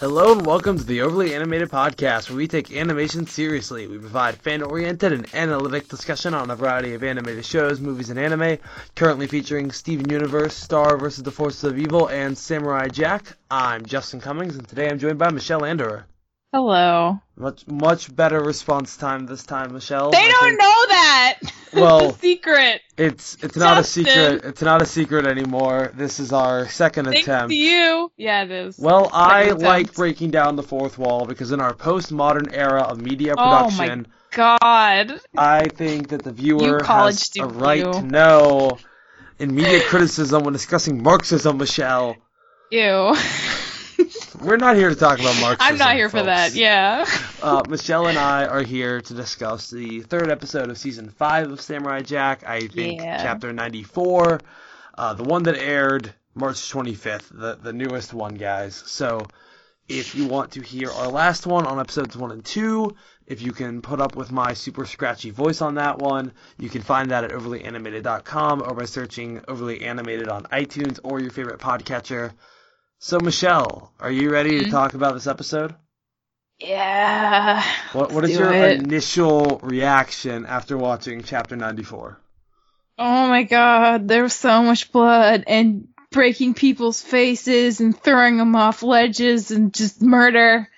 Hello and welcome to the Overly Animated Podcast, where we take animation seriously. We provide fan-oriented and analytic discussion on a variety of animated shows, movies, and anime. Currently featuring Steven Universe, Star vs. the Forces of Evil, and Samurai Jack. I'm Justin Cummings, and today I'm joined by Michelle Andover. Hello. Much much better response time this time, Michelle. They I don't think know that. Well- it's a secret. It's it's not a secret. It's not a secret anymore. This is our second Thanks attempt. to you. Yeah, it is. Well, I Second like breaking down the fourth wall because in our postmodern era of media production, Oh my God. I think that the viewer has a right you. to know. In media criticism, when discussing Marxism, Michelle, Ew. we're not here to talk about Marxism. I'm not here for that. Yeah. Uh, Michelle and I are here to discuss the third episode of season five of Samurai Jack. I think Yeah. chapter 94, uh, the one that aired March 25th, the the newest one, guys. So, if you want to hear our last one on episodes one and two, if you can put up with my super scratchy voice on that one, you can find that at overlyanimated.com or by searching overly animated on iTunes or your favorite podcatcher. So, Michelle, are you ready to Mhm. talk about this episode? Yeah. What what is your it. initial reaction after watching chapter 94? Oh my God. There was so much blood and breaking people's faces and throwing them off ledges and just murder.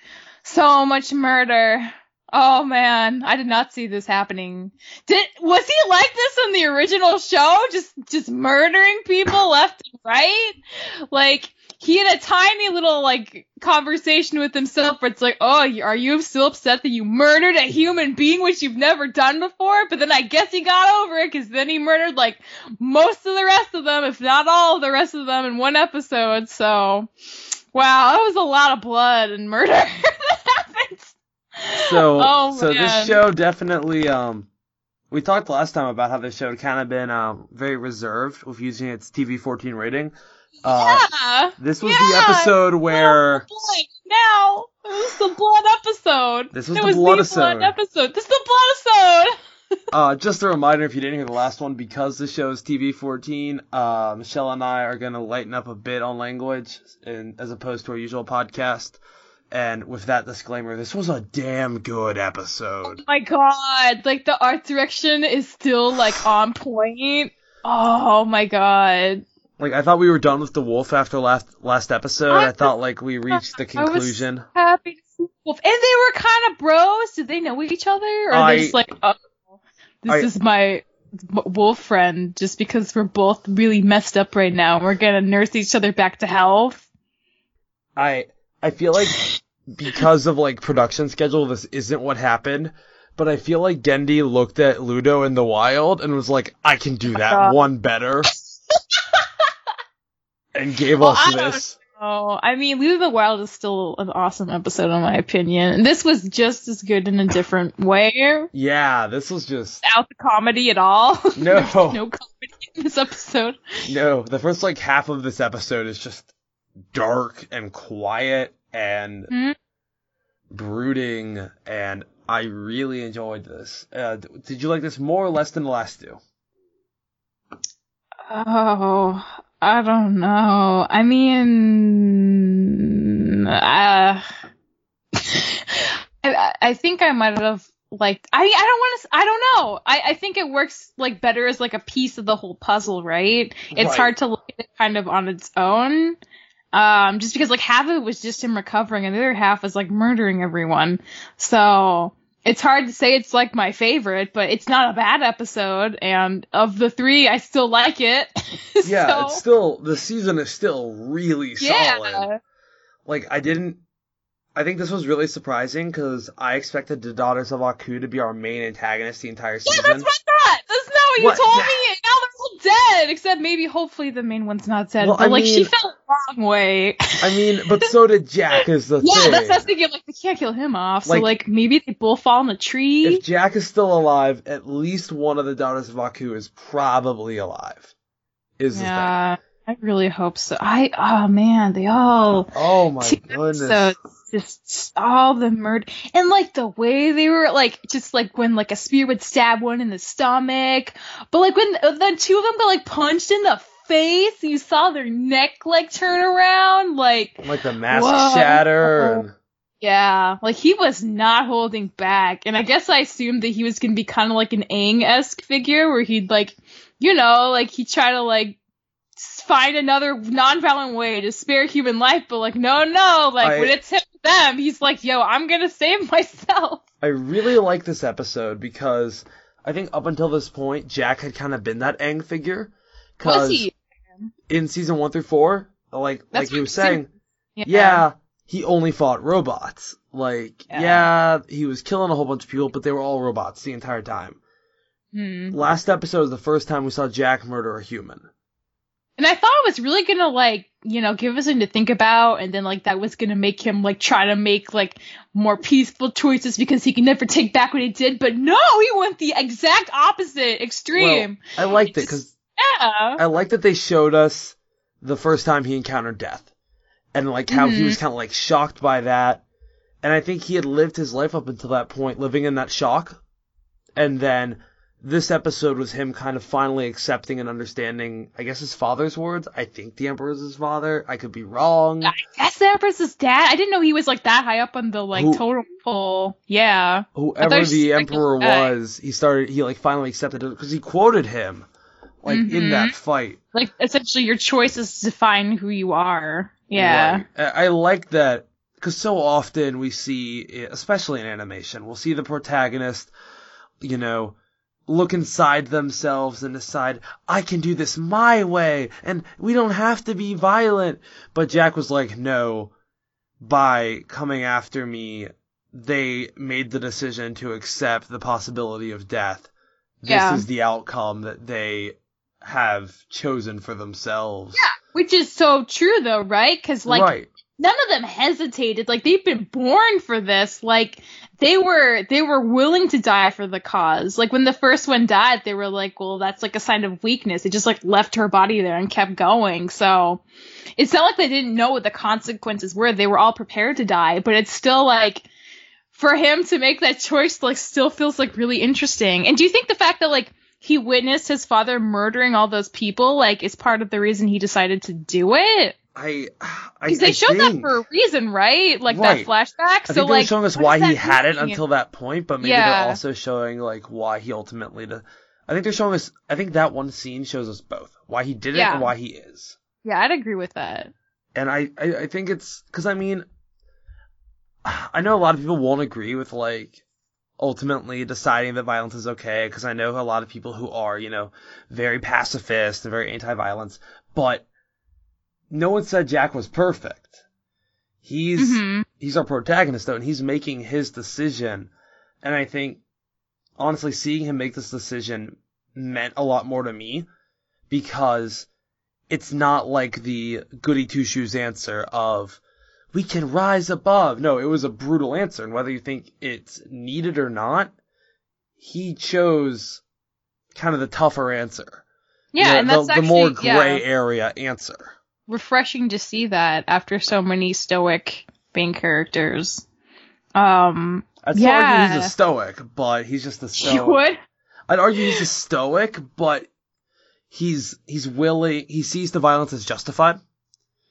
So much murder. Oh man, I did not see this happening. Did was he like this in the original show? Just just murdering people left and right? Like he had a tiny little like conversation with himself where it's like, "Oh, are you still upset that you murdered a human being which you've never done before?" But then I guess he got over it cuz then he murdered like most of the rest of them, if not all of the rest of them in one episode. So, wow, that was a lot of blood and murder that happened. So Oh, so this show definitely um we talked last time about how this show had kind of been um very reserved with using its TV14 rating. Uh yeah. this was yeah. the episode where blood now. It was the blood episode. This was it the was blood the episode. blood episode. This is the blood episode. uh just a reminder if you didn't hear the last one because the show is TV14, uh Michelle and I are going to lighten up a bit on language and as opposed to our usual podcast. And with that disclaimer, this was a damn good episode. Oh my god, like the art direction is still like on point. Oh my god. Like I thought we were done with the wolf after last last episode. I, I thought like we reached the I was- conclusion. Happy to see Wolf. And they were kind of bros. Did they know each other? Or I- they just like, oh, this I- is my wolf friend just because we're both really messed up right now. We're gonna nurse each other back to health. I I feel like because of like production schedule, this isn't what happened. But I feel like Genndy looked at Ludo in the wild and was like, "I can do oh that God. one better," and gave Well, us this. Oh, I mean, Leave the Wild is still an awesome episode in my opinion. And this was just as good in a different way. Yeah, this was just Without the comedy at all. No. No comedy in this episode. no. The first like half of this episode is just dark and quiet and Hmm? brooding, and I really enjoyed this. Uh, did you like this more or less than the last two? Oh, I don't know. I mean, uh, I, I think I might have liked. I I don't want to. I don't know. I I think it works like better as like a piece of the whole puzzle, right? It's Right. hard to look at it kind of on its own. Um, just because like half of it was just him recovering, and the other half was like murdering everyone. So it's hard to say it's like my favorite, but it's not a bad episode. And of the three, I still like it. Yeah, So, it's still the season is still really solid. yeah. Like I didn't. I think this was really surprising because I expected the Daughters of Aku to be our main antagonist the entire season. Yeah, that's what I thought. That's not what you What? told me. And now they're all dead, except maybe hopefully the main one's not dead. Well, but I like she mean- fell the wrong way. I mean, but so did Jack. Is the yeah, thing. that's was thinking. Like they can't kill him off. So Like- like maybe they both fall in a tree. If Jack is still alive, at least one of the Daughters of Aku is probably alive. Is the thing. yeah, I really hope so. I oh man, they all Oh my goodness. episodes, just all the murder and like the way they were like just like when like a spear would stab one in the stomach but like when the two of them got like punched in the face. You saw their neck like turn around. Like, Like the mask Whoa. shatter. And, yeah, like he was not holding back. And I guess I assumed that he was gonna be kind of like an Aang esque figure where he'd like, you know, like he'd try to like find another non-violent way to spare human life, but like, no, no, like I- when it's him them, he's like, yo, I'm gonna save myself. I really like this episode because I think up until this point, Jack had kind of been that Aang figure. Was Because he? In season one through four, like That's like he was saying, yeah. he only fought robots. Like, Yeah. yeah. he was killing a whole bunch of people, but they were all robots the entire time. Hmm. Last episode was the first time we saw Jack murder a human. And I thought it was really gonna like, you know, give us something to think about, and then like that was gonna make him like try to make like more peaceful choices because he can never take back what he did. But no, he went the exact opposite extreme. I liked it because yeah. I like that they showed us the first time he encountered death, and like how he Mhm. was kind of like shocked by that. And I think he had lived his life up until that point, living in that shock. And then this episode was him kind of finally accepting and understanding, I guess, his father's words. I think the Emperor's his father. I could be wrong. I guess the Empress's dad. I didn't know he was like that high up on the like Who- totem pole. Yeah. Whoever the Emperor was, he started, he like finally accepted it because he quoted him, like in Mhm. that fight. Like essentially your choices define who you are. Yeah. Right. I I like that because so often we see, especially in animation, we'll see the protagonist, you know, look inside themselves and decide, I can do this my way, and we don't have to be violent. But Jack was like, no, by coming after me, they made the decision to accept the possibility of death. This Yeah. is the outcome that they have chosen for themselves. Yeah, which is so true though, right? Because like right. none of them hesitated. Like they've been born for this. Like they were they were willing to die for the cause. Like when the first one died, they were like, well, that's like a sign of weakness. It just like left her body there and kept going. So it's not like they didn't know what the consequences were. They were all prepared to die, but it's still like for him to make that choice like still feels like really interesting. And do you think the fact that like he witnessed his father murdering all those people like is part of the reason he decided to do it? I, I, Because they I showed that for a reason, right? Like Right. that flashback. I so think they're like, showing us why he that had it until that point, but maybe Yeah. they're also showing like why he ultimately. De- I think they're showing us. I think that one scene shows us both why he did it Yeah. and why he is. Yeah, I'd agree with that. And I, I, I think it's because I mean, I know a lot of people won't agree with like ultimately deciding that violence is okay because I know a lot of people who are you know very pacifist and very anti-violence, but no one said Jack was perfect. He's hmm he's our protagonist though, and he's making his decision. And I think, honestly, seeing him make this decision meant a lot more to me because it's not like the goody two shoes answer of we can rise above. No, it was a brutal answer, and whether you think it's needed or not, he chose kind of the tougher answer. Yeah, the, and that's the, actually the more yeah, gray area answer. refreshing to see that after so many stoic main characters. Um, I'd still argue he's a stoic, but he's just a stoic. you would? I'd argue he's a stoic, but he's he's willing. He sees the violence as justified.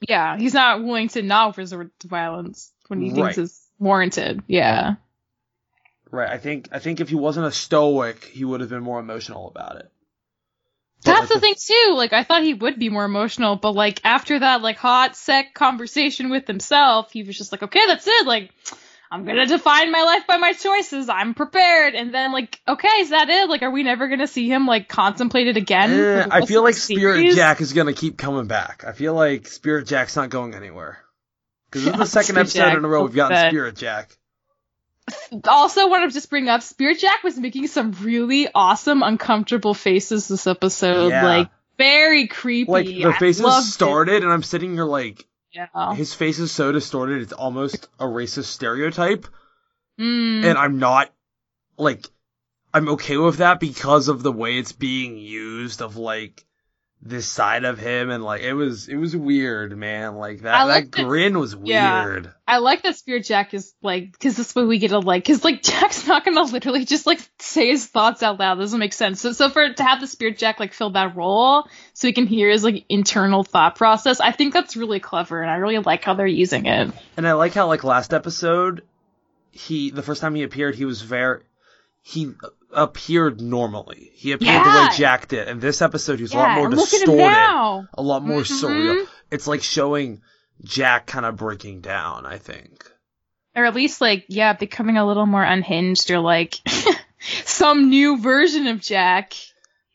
Yeah, he's not willing to not resort to violence when he thinks Right. it's warranted. Yeah. Right. I think I think if he wasn't a stoic, he would have been more emotional about it. But, That's like, the thing too. Like I thought he would be more emotional, but like after that like hot sec conversation with himself, he was just like, okay, that's it. Like I'm gonna define my life by my choices. I'm prepared. And then like, okay, is that it? Like, are we never gonna see him like contemplate it again? Eh, I feel like Spirit series? Jack is gonna keep coming back. I feel like Spirit Jack's not going anywhere. Because this is the second Spirit episode Jack, in a row we've gotten Spirit Jack. Also, want to just bring up Spirit Jack was making some really awesome, uncomfortable faces this episode. Yeah. Like very creepy. Like the faces loved it. started, and I'm sitting here like Yeah. his face is so distorted, it's almost a racist stereotype. Mm. and I'm not like I'm okay with that because of the way it's being used of like this side of him and like it was it was weird, man. Like that like that that- grin was yeah. weird. I like that Spirit Jack is like, because this way we get to like, because like Jack's not gonna literally just like say his thoughts out loud. Doesn't make sense. So, so for to have the Spirit Jack like fill that role, so he can hear his like internal thought process, I think that's really clever, and I really like how they're using it. And I like how like last episode, he the first time he appeared, he was very he appeared normally. He appeared the way Jack did. And this episode, he's was a lot more and look at him distorted, a lot more Mhm. surreal. It's like showing Jack kind of breaking down. I think. Or at least like, yeah, becoming a little more unhinged, or like some new version of Jack.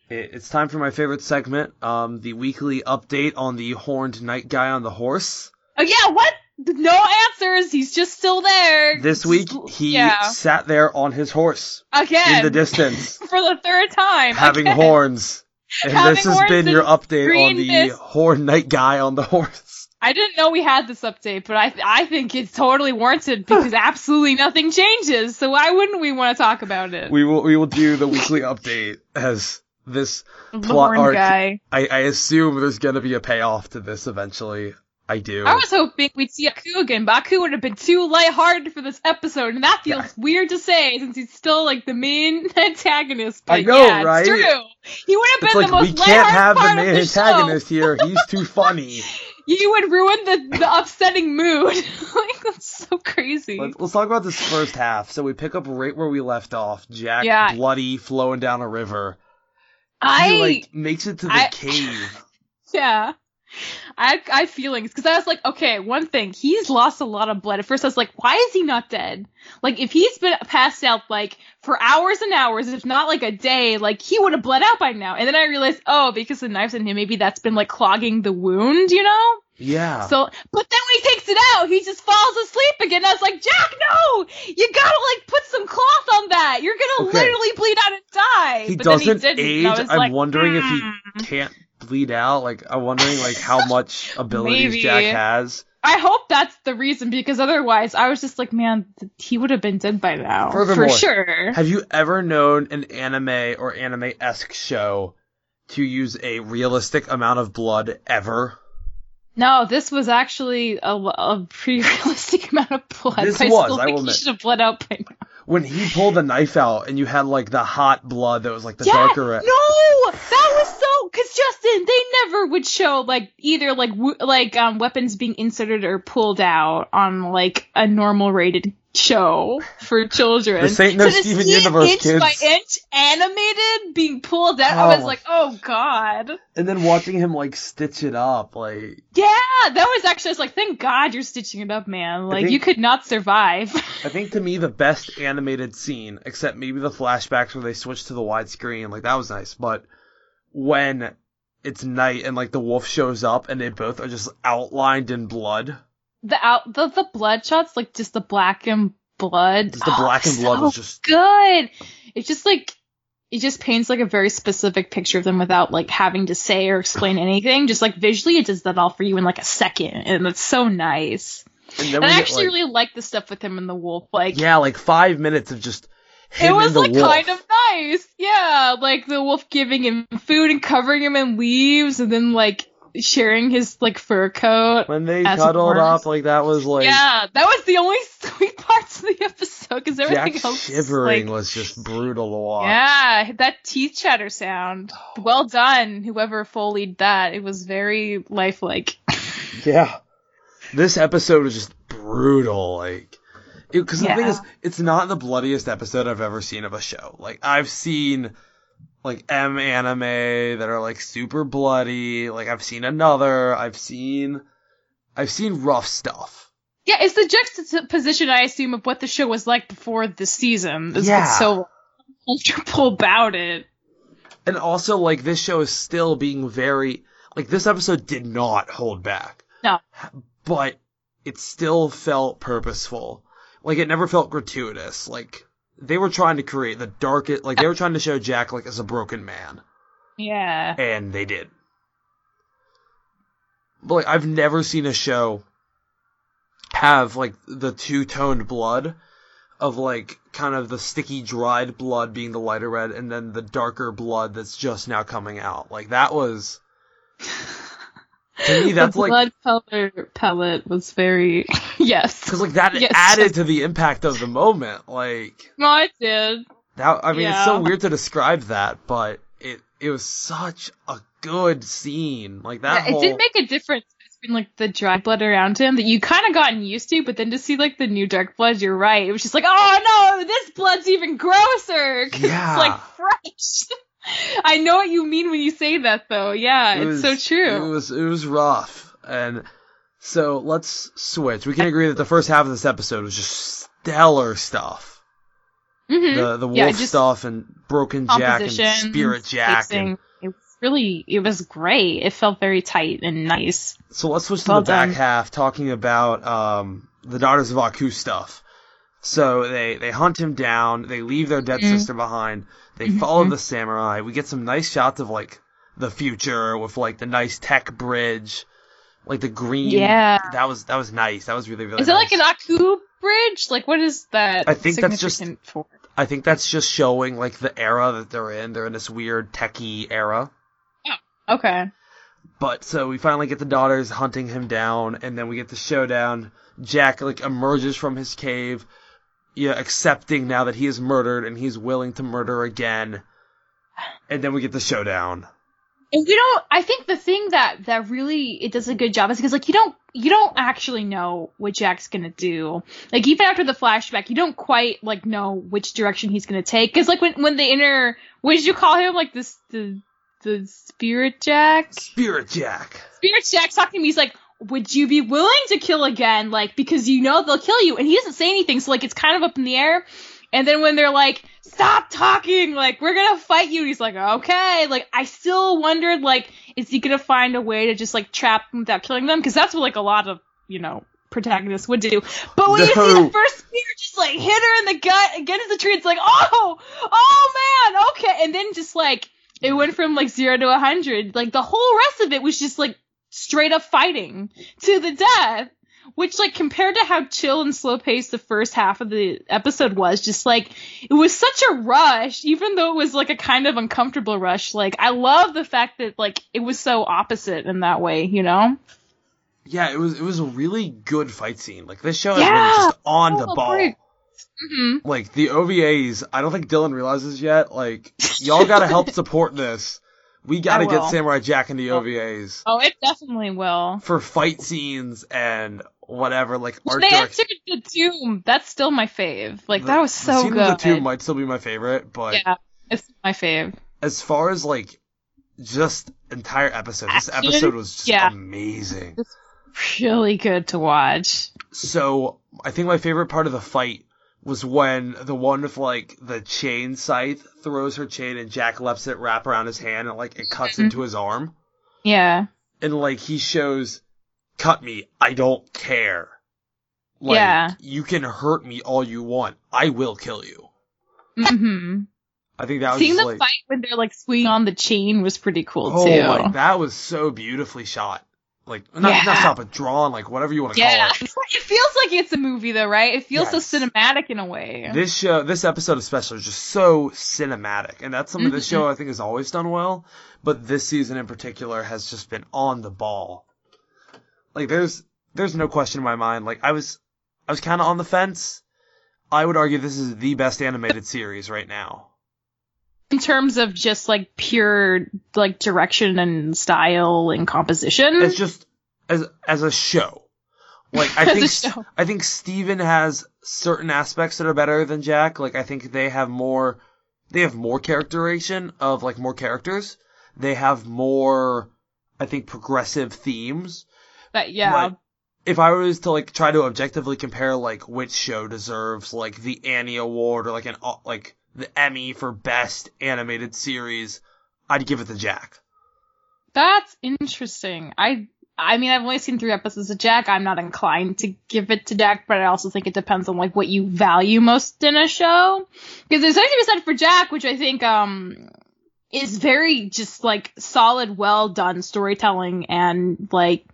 It's time for my favorite segment, um, the weekly update on the horned knight guy on the horse. Oh yeah, what? No answers. He's just still there. This week, he yeah. sat there on his horse again in the distance, for the third time. having again. horns. And Having this has been your update on the mist. horned knight guy on the horse. I didn't know we had this update, but I I think it's totally warranted because absolutely nothing changes. So why wouldn't we want to talk about it? We will we will do the weekly update as this. plot horn arc. guy. I, I assume there's gonna be a payoff to this eventually. I do. I was hoping we'd see Aku again. Aku would have been too lighthearted for this episode, and that feels weird to say since he's still like the main antagonist. But I know, yeah, right? It's true. He would have it's been like the most we can't lighthearted have the main the antagonist here. He's too funny. You would ruin the the upsetting mood. like that's so crazy. Let's, let's talk about this first half. So we pick up right where we left off. Jack, Yeah. bloody, flowing down a river. I he like makes it to the I- cave. Yeah. I I had feelings because I was like, okay, one thing, he's lost a lot of blood. At first, I was like, why is he not dead? Like, if he's been passed out like for hours and hours, if not like a day, like he would have bled out by now. And then I realized, oh, because the knife's in him, maybe that's been like clogging the wound, you know? Yeah. So, but then when he takes it out, he just falls asleep again. I was like, Jack, no! You gotta like put some cloth on that. You're gonna Okay. literally bleed out and die. he but doesn't he didn't. age. I was I'm like, wondering if he "Hmm." can't bleed out. Like I'm wondering like how much abilities Maybe. Jack has. I hope that's the reason because otherwise I was just like, man, he would have been dead by now. Furthermore, for sure. Have you ever known an anime or anime esque show to use a realistic amount of blood ever? No, this was actually a, a pretty realistic amount of blood. This I was, still I think will he admit. should have bled out by now. When he pulled the knife out and you had like the hot blood that was like the yeah, darker red. no, that was so. Cause Justin, would show like either like w- like um weapons being inserted or pulled out on like a normal rated show for children. This ain't no so Steven Universe, inch kids. by inch animated being pulled out, I was Oh. like, oh god. And then watching him like stitch it up, like Yeah, that was actually I was like, thank God you're stitching it up, man. Like think- you could not survive. I think to me the best animated scene, except maybe the flashbacks where they switch to the widescreen, like that was nice. But when it's night and like the wolf shows up and they both are just outlined in blood, the out the the blood shots, like just the black and blood. just the oh, black and blood so was just good. It's just like it just paints like a very specific picture of them without like having to say or explain anything. Just like visually, it does that all for you in like a second, and it's so nice. and And I get, actually like- really like the stuff with him and the wolf. Like yeah, like five minutes of just it was like wolf. kind of nice. Yeah, like the wolf giving him food and covering him in leaves, and then like sharing his like fur coat. when they cuddled up, like that was like yeah, that was the only sweet parts of the episode because everything Jack else shivering like, was just brutal to watch. Yeah, that teeth chatter sound. Oh. Well done, whoever foleyed that. It was very lifelike. Yeah. This episode was just brutal, like, because the thing is, it's not the bloodiest episode I've ever seen of a show. Like, I've seen, like, M anime that are, like, super bloody, like, I've seen another, I've seen, I've seen rough stuff. Yeah, it's the juxtaposition, I assume, of what the show was like before this season. Is Yeah. so comfortable about it. And also, like, this show is still being very, like, this episode did not hold back. No. But it still felt purposeful. Like, it never felt gratuitous. Like, they were trying to create the darkest, like, they were trying to show Jack, like, as a broken man. Yeah. And they did. But, like, I've never seen a show have, like, the two-toned blood of, like, kind of the sticky, dried blood being the lighter red, and then the darker blood that's just now coming out. Like, that was, To me, that's the like blood color pellet was very yes. because like that Yes. added to the impact of the moment. Like No, it did. that. I mean, it's so weird to describe that, but it it was such a good scene. Like that Yeah, whole. it did make a difference between like the dry blood around him that you kind of gotten used to, but then to see like the new dark blood, you're right. It was just like, oh no, this blood's even grosser. 'cause Yeah. It's like fresh. I know what you mean when you say that though. Yeah, It it's was- so true. It was it was rough, and so let's switch. We can agree that the first half of this episode was just stellar stuff. Mhm. The the wolf Yeah, stuff and Broken Jack and Spirit Jack. And, It was really, it was great. It felt very tight and nice. so let's switch to Well the back half, talking about um the Daughters of Aku stuff. So they they hunt him down. They leave their dead Mhm. sister behind. They Mhm. follow the samurai. We get some nice shots of like the future with like the nice tech bridge, like the green. Yeah. that was that was nice. That was really really. Is it like an Aku bridge? Like, what is that? I think that's just- for? I think that's just showing like the era that they're in. They're in this weird techie era. Oh, okay. But so we finally get the daughters hunting him down, and then we get the showdown. Jack like emerges from his cave, yeah, accepting now that he is murdered and he's willing to murder again. And then we get the showdown. And you don't. I think the thing that that really it does a good job is because like you don't you don't actually know what Jack's gonna do. Like even after the flashback, you don't quite like know which direction he's gonna take. Because like when when the inner what did you call him? Like this the the spirit Jack. Spirit Jack. Spirit Jack's talking to me. He's like, "Would you be willing to kill again? Like because you know they'll kill you." And he doesn't say anything, so like it's kind of up in the air. And then when they're like, "Stop talking! Like we're gonna fight you," he's like, "Okay." Like I still wondered, like, is he gonna find a way to just like trap them without killing them? Because that's what like a lot of you know protagonists would do. But when you see the first spear just like hit her in the gut against the tree, it's like, oh, oh man, okay. And then just like it went from like zero to a hundred. Like the whole rest of it was just like straight up fighting to the death. Which like compared to how chill and slow paced the first half of the episode was, just like it was such a rush, even though it was like a kind of uncomfortable rush. Like I love the fact that like it was so opposite in that way, you know? Yeah, it was it was a really good fight scene. Like this show has Yeah. been just on the Oh, ball. great. hmm Like the OVAs, I don't think Dylan realizes yet. Like y'all gotta help support this. We gotta get. Samurai Jack in the OVAs Oh, it definitely will. for fight scenes and whatever. Like art They direction. answered the tomb. That's still my fave. Like The- that was so scene good. the tomb might still be my favorite, but yeah, it's my fave. as far as like just entire episode, this episode was just Yeah. amazing. Really good to watch. So I think my favorite part of the fight was when the one with like the chain scythe throws her chain and Jack lets it wrap around his hand and like it cuts Mhm. into his arm Yeah. and like he shows cut me I don't care like Yeah. you can hurt me all you want I will kill you Mm-hmm. I think that was Seeing them like fight when they're like swinging on the chain was pretty cool oh too. like that was so beautifully shot like not not shot but drawn like whatever you want to yeah, call it Yeah, it feels like it's a movie though, right? It feels Yes. so cinematic in a way. This show, this episode especially, is just so cinematic, and that's something this Mhm. show I think has always done well. But this season in particular has just been on the ball. Like there's there's no question in my mind. Like I was I was kind of on the fence. I would argue this is the best animated series right now. in terms of just like pure like direction and style and composition. It's just as as a show. Like I think. I think Steven has certain aspects that are better than Jack. Like I think they have more they have more characterization of like more characters. They have more I think progressive themes. But yeah, if I was to like try to objectively compare like which show deserves like the Annie Award or like an uh, like the Emmy for best animated series, I'd give it to Jack. that's interesting. I I mean, I've only seen three episodes of Jack. I'm not inclined to give it to Jack, but I also think it depends on like what you value most in a show. Because there's something to be said for Jack, which I think um is very just like solid, well done storytelling and like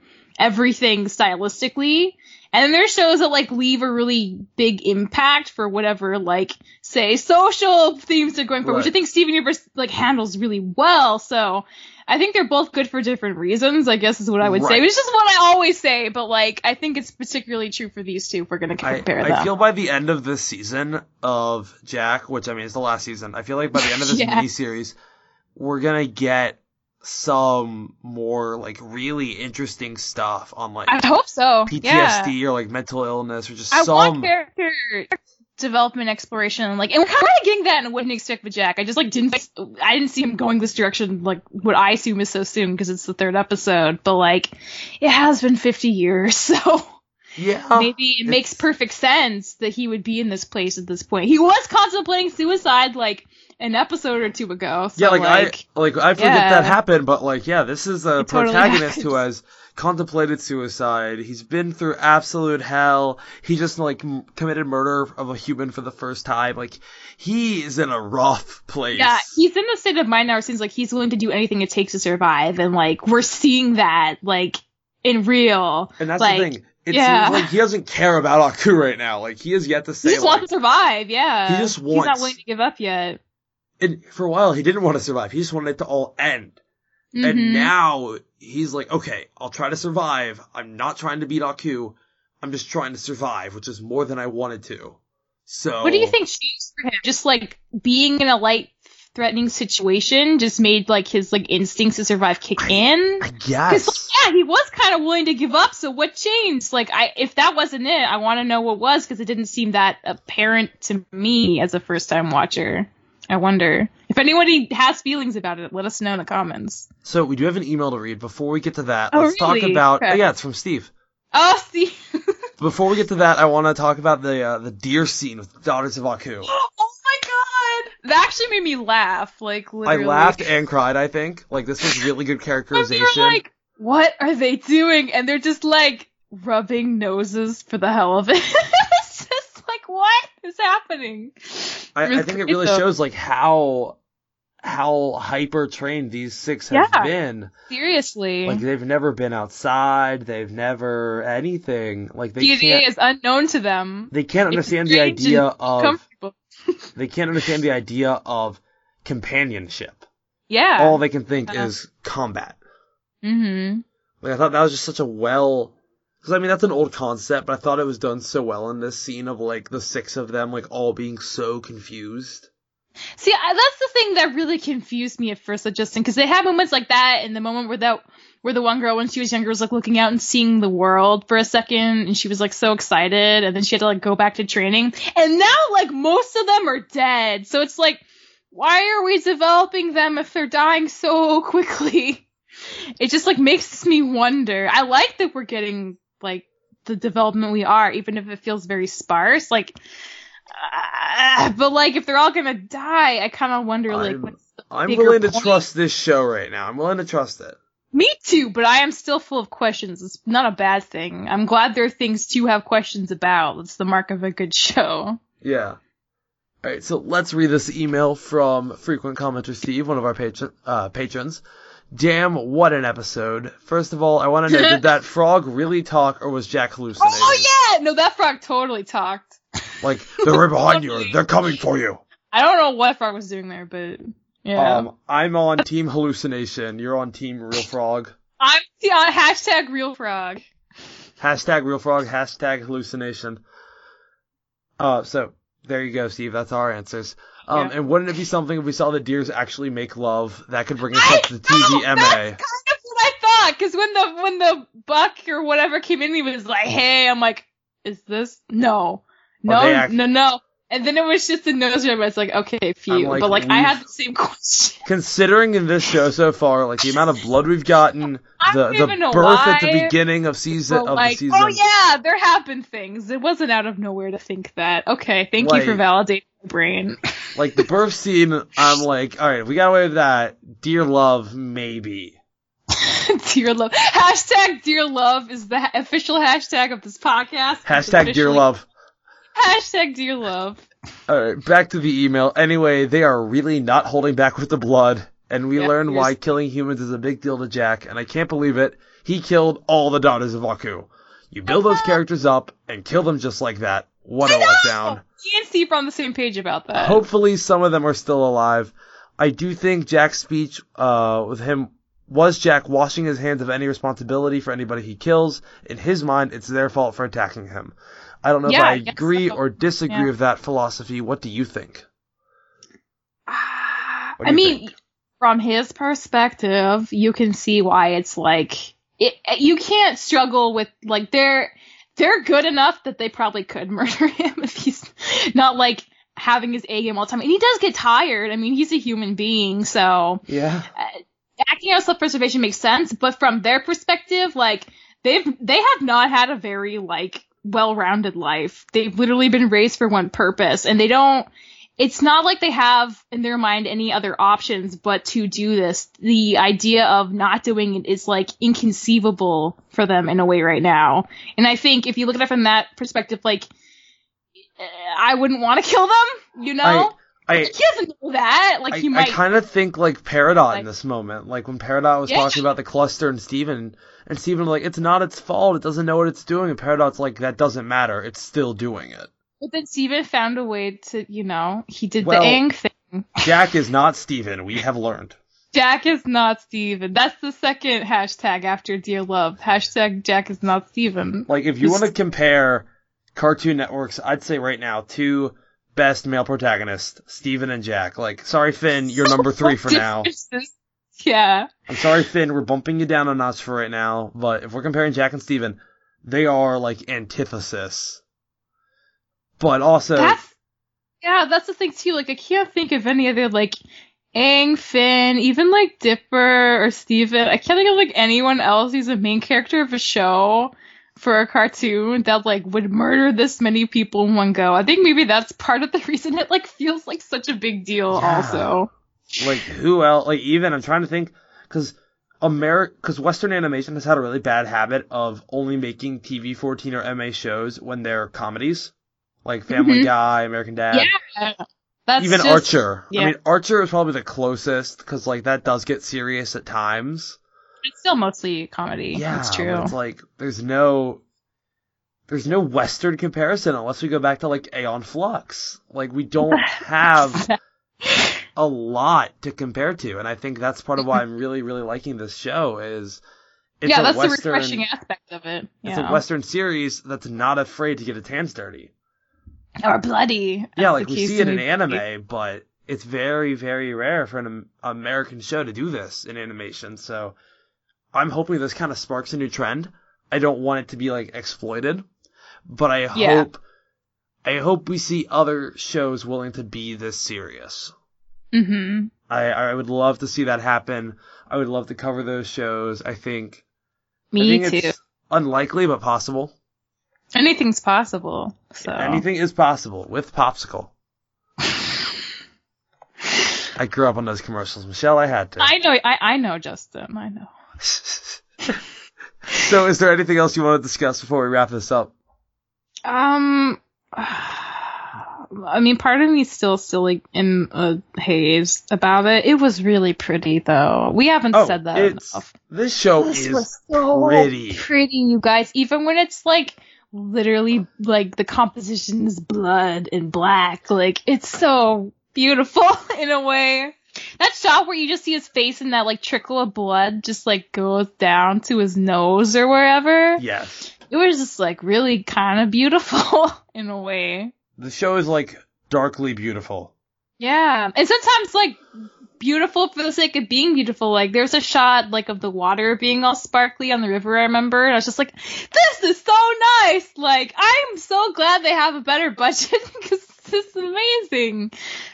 everything stylistically. And then there's shows that like leave a really big impact for whatever like say social themes they're going for, which I think Steven Universe like handles really well. So I think they're both good for different reasons, I guess is what I would say. Right. Which is what I always say, but like I think it's particularly true for these two if we're gonna I, compare I them. feel by the end of this season of Jack, which I mean is the last season, I feel like by the end of this Yeah. miniseries, we're gonna get some more like really interesting stuff on like I hope so. Yeah. PTSD or like mental illness or just I some want character development exploration, like, and we're kind of getting that in Didn't Expect with Jack. I just like didn't, I didn't see him going this direction, like what I assume is so soon because it's the third episode. But like, it has been 50 years, so yeah maybe it makes perfect sense that he would be in this place at this point. He was contemplating suicide like an episode or two ago. So yeah like, like, I like I forget yeah. that happened, but like yeah, this is a It totally protagonist who has contemplated suicide. He's been through absolute hell. He just like m- committed murder of a human for the first time. Like he is in a rough place. Yeah, he's in the state of mind now. It seems like he's willing to do anything it takes to survive, and like we're seeing that like in real. And that's like, the thing. It yeah. seems like he doesn't care about Aku right now. Like he has yet to say. He just like, wants to survive. Yeah, He just wants. He's not willing to give up yet. And for a while he didn't want to survive. He just wanted it to all end. And Mhm. now he's like, okay, I'll try to survive. I'm not trying to beat Aku. I'm just trying to survive, which is more than I wanted to. So what do you think changed for him? Just like being in a light threatening situation just made like his like instincts to survive kick in. I guess. yeah, he was kind of willing to give up. So what changed? Like, I if that wasn't it, I want to know what was because it didn't seem that apparent to me as a first time watcher. I wonder if anybody has feelings about it. Let us know in the comments. So we do have an email to read. Before we get to that, Oh, let's talk about. Okay. yeah, it's from Steve. Oh, see. Before we get to that, I want to talk about the uh, the deer scene with Daughters of Aku. oh my god, that actually made me laugh. Like I laughed and cried. I think like this was really good characterization. we like, what are they doing? And they're just like rubbing noses for the hell of it. it's just like, what is happening? I, I think it really shows like how how hyper trained these six have Yeah. been. Seriously. Like they've never been outside. They've never anything. Like they DNA can't. is unknown to them. They can't understand the idea of. They can't understand the idea of companionship. Yeah. All they can think Uh-huh. is combat. mm-hmm. Like I thought that was just such a well. Because I mean that's an old concept, but I thought it was done so well in this scene of like the six of them like all being so confused. See, I, that's the thing that really confused me at first, Justin, because they had moments like that, and the moment where that, where the one girl when she was younger was like looking out and seeing the world for a second, and she was like so excited, and then she had to like go back to training, and now like most of them are dead, so it's like, why are we developing them if they're dying so quickly? It just like makes me wonder. I like that we're getting like the development we are, even if it feels very sparse. Like, uh, but like if they're all gonna die, I kind of wonder like I'm- what's the I'm willing to point? trust this show right now. I'm willing to trust it. Me too, but I am still full of questions. It's not a bad thing. I'm glad there are things to have questions about. It's the mark of a good show. Yeah. Alright, so let's read this email from frequent commenter Steve, one of our patron, uh, patrons. Damn, what an episode. First of all, I want to know, did that frog really talk or was Jack hallucinating? Oh yeah, no, that frog totally talked. Like, they're right behind you. They're coming for you. I don't know what frog was doing there, but yeah. Um, I'm on team hallucination. You're on team real frog. I'm on hashtag real frog. Hashtag real frog, hashtag hallucination. Uh, so, there you go, Steve. That's our answers. Um, Yeah. and wouldn't it be something if we saw the deers actually make love? That could bring us I up to the TVMA. That's kind of what I thought. Because when the when the buck or whatever came in, he was like, "Hey," I'm like, "Is this no, no, act- no, no?" And then it was just a nose job. It's like, okay, few. Like, but like, I had the same question. Considering in this show so far, like the amount of blood we've gotten, the the birth at the beginning of season of like, the season. oh yeah, there have been things. It wasn't out of nowhere to think that. Okay, thank you for validating my brain. Like the birth scene, I'm like, all right, we got away with that. Dear love, maybe. dear love. Hashtag dear love is the ha- official hashtag of this podcast. Hashtag dear love. Hashtag dear love. All right, back to the email. Anyway, they are really not holding back with the blood, and we Yeah, learn here's- why killing humans is a big deal to Jack, and I can't believe it. He killed all the daughters of Aku. You build those characters up and kill them just like that. What a I letdown. Me and Steve are on the same page about that. Hopefully, some of them are still alive. I do think Jack's speech uh, with him was Jack washing his hands of any responsibility for anybody he kills. In his mind, it's their fault for attacking him. I don't know Yeah, if I I agree so. or disagree Yeah. with that philosophy. What do you think? Ah, do I you mean, think? from his perspective, you can see why it's like it, you can't struggle with like they're they're good enough that they probably could murder him if he's not like having his A game all the time. And he does get tired. I mean, he's a human being, so Yeah. acting out self-preservation makes sense. But from their perspective, like they've they have not had a very like well-rounded life. They've literally been raised for one purpose, and they don't. It's not like they have in their mind any other options but to do this. The idea of not doing it is like inconceivable for them in a way right now. And I think if you look at it from that perspective, like I wouldn't want to kill them, you know. I he doesn't know that. Like I, he I might. kind of think like Peridot Like- in this moment. Like when Peridot was Yeah. talking about the cluster and Steven, and Steven like, it's not its fault. It doesn't know what it's doing. And Peridot's like, that doesn't matter. It's still doing it. But then Steven found a way to, you know, he did Well- the Aang thing. Jack is not Steven. We have learned. Jack is not Steven. That's the second hashtag after Dear Love. Hashtag Jack is not Steven. Like if you want to compare Cartoon Networks, I'd say right now two best male protagonists, Steven and Jack. Like, sorry Finn, you're number three for now. Yeah. I'm sorry Finn, we're bumping you down a notch for right now. But if we're comparing Jack and Steven, they are like antithesis. But also, That's, yeah, that's the thing too. Like, I can't think of any other, like, Aang, Finn, even like Dipper or Steven. I can't think of like anyone else who's a main character of a show for a cartoon that like would murder this many people in one go. I think maybe that's part of the reason it like feels like such a big deal Yeah. also. Like who else? Like even I'm trying to think because America, because Western animation has had a really bad habit of only making TV 14 or MA shows when they're comedies, like Family Mhm. Guy, American Dad. Yeah. That's even just- Archer. yeah. I mean, Archer is probably the closest because like that does get serious at times. It's still mostly comedy. Yeah, That's true. It's like there's no there's no Western comparison unless we go back to like Aeon Flux. Like we don't have a lot to compare to, and I think that's part of why I'm really really liking this show is it's yeah, a that's Western, the refreshing aspect of it. It's a Western series that's not afraid to get its hands dirty. or bloody. Yeah, like we see it in anime, but it's very, very rare for an American show to do this in animation. So I'm hoping this kind of sparks a new trend. I don't want it to be like exploited, but I Yeah. hope, I hope we see other shows willing to be this serious. Mhm. I, I would love to see that happen. I would love to cover those shows. I think, I Me think too. it's unlikely, but possible. Anything's possible. So Anything is possible with Popsicle. I grew up on those commercials, Michelle. I had to. I know. I, I know, Justin. I know. so, is there anything else you want to discuss before we wrap this up? Um. I mean, part of me is still still like in a haze about it. It was really pretty, though. We haven't Oh, said that enough. this show This is was so pretty. pretty, you guys. Even when it's like literally like the composition is blood and black, like it's so beautiful in a way. That shot where you just see his face and that like trickle of blood just like goes down to his nose or wherever. yes. It was just like really kind of beautiful in a way. The show is like darkly beautiful. Yeah, and sometimes like beautiful for the sake of being beautiful. Like there's a shot like of the water being all sparkly on the river. I remember, and I was just like, "This is so nice!" Like I'm so glad they have a better budget because this is amazing.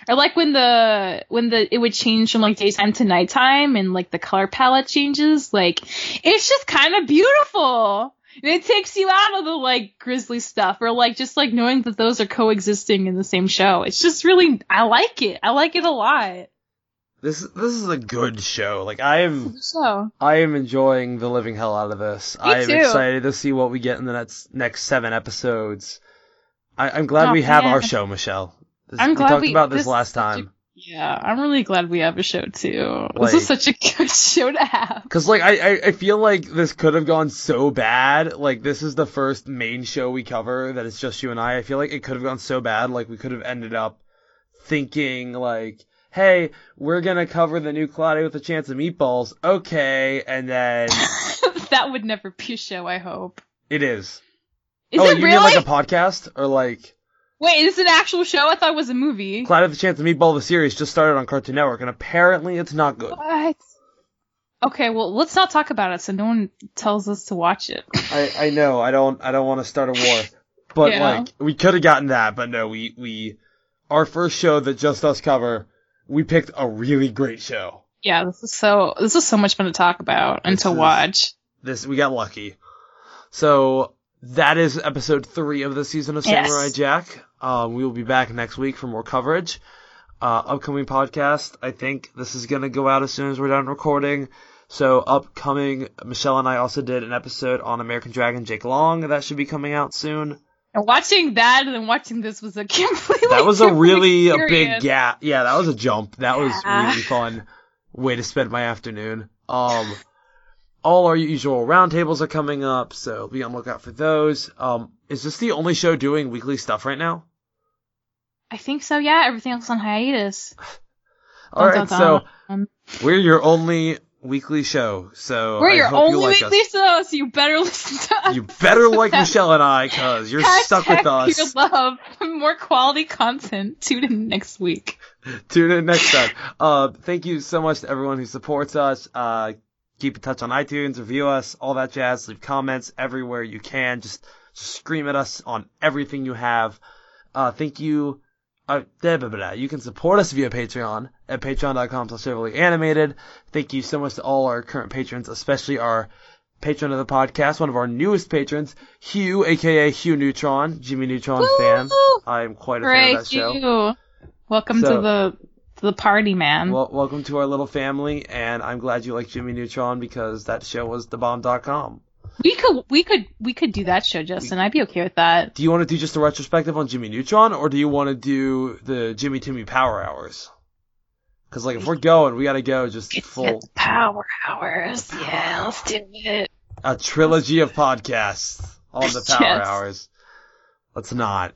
Or like when the when the it would change from like daytime to nighttime and like the color palette changes. Like it's just kind of beautiful. It takes you out of the like grisly stuff or like just like knowing that those are coexisting in the same show. It's just really I like it. I like it a lot. This this is a good show. Like I am So I am enjoying the living hell out of this. I am too. excited to see what we get in the next next seven episodes. I, I'm glad Oh, we have our show, Michelle. This- I'm we glad talked we- about this, this last is such a- time. Yeah, I'm really glad we have a show too. Like- this is such a good show to have. Cause like I, I I feel like this could have gone so bad. Like this is the first main show we cover that it's just you and I. I feel like it could have gone so bad. Like we could have ended up thinking like, hey, we're gonna cover the new Cloudy with a chance of meatballs. Okay, and then that would never be a show. I hope. it is. Is oh, it you really? mean like a podcast or like Wait, is it an actual show? I thought it was a movie. Cloudy with the chance of meatball? Of the series just started on Cartoon Network, and apparently it's not good. What? Okay, well, let's not talk about it so no one tells us to watch it. I, I know. I don't. I don't want to start a war. But Yeah. like, we could have gotten that. But no, we we our first show that just us cover. We picked a really great show. yeah, this is so this is so much fun to talk about and This to is- watch. This we got lucky. So that is episode three of the season of Yes. Samurai Jack. Um, we will be back next week for more coverage. Uh, upcoming podcast. I think this is gonna go out as soon as we're done recording. So upcoming, Michelle and I also did an episode on American Dragon Jake Long. That should be coming out soon. And watching that and then watching this was a completely that was a really a big gap. Yeah, that was a jump. That was Yeah. really fun way to spend my afternoon. Um, all our usual roundtables are coming up, so be on the lookout for those. Um, is this the only show doing weekly stuff right now? I think so. Yeah, everything else on hiatus. All Dun, right, dun, so dun. we're your only weekly show. So we're I your hope you only like weekly us. show, so you better listen to us. You better like Michelle and I, cause you're stuck with us. Pure love, more quality content. Tune in next week. Tune in next time. Uh, thank you so much to everyone who supports us. Uh, keep in touch on iTunes, review us, all that jazz. Leave comments everywhere you can. Just, just scream at us on everything you have. Uh, thank you. Uh, blah, blah, blah. You can support us via Patreon at patreon.com slash animated. Thank you so much to all our current patrons, especially our patron of the podcast, one of our newest patrons, Hugh, aka Hugh Neutron, Jimmy Neutron fan. I am quite a fan of that show. you. Welcome So- to the to the party, man. Well, welcome to our little family, and I'm glad you like Jimmy Neutron because that show was the thebomb.com. we could we could we could do that show, Justin. I'd be okay with that. Do you want to do just a retrospective on Jimmy Neutron, or do you want to do the Jimmy Timmy Power Hours? Because like if we're going, we gotta go just It's full power hours. Yeah, let's do it. a trilogy of podcasts on the Power Yes. Hours. Let's not.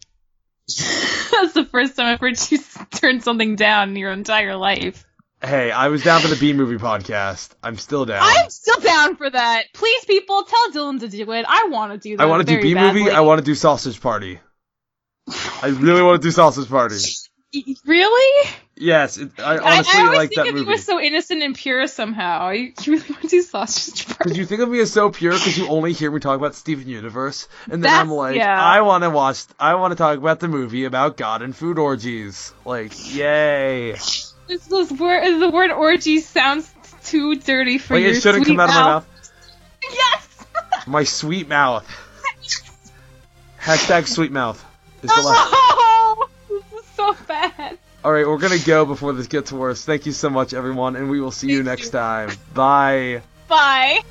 That's the first time I've heard you turn something down in your entire life. Hey, I was down for the Bee Movie podcast. I'm still down. I'm still down for that. Please, people, tell Dylan to do it. I want to do that. I want to do Bee Movie. I want to do Sausage Party. I really want to do Sausage Party. Really? Yes, it, I I, honestly I always like think that of movie. you as so innocent and pure somehow. You, you really want to do sausage party? Because you think of me as so pure because you only hear me talk about Steven Universe, and then That's- I'm like, yeah. I want to watch, I want to talk about the movie about God and food orgies. Like, yay! This, this word, the word orgy sounds too dirty for Like your it shouldn't sweet come out of my mouth. Yes. My sweet mouth. Hashtag sweet mouth is the last. Oh, this is so bad. All right, we're gonna go before this gets worse. Thank you so much, everyone, and we will see you next you. time. Bye. Bye.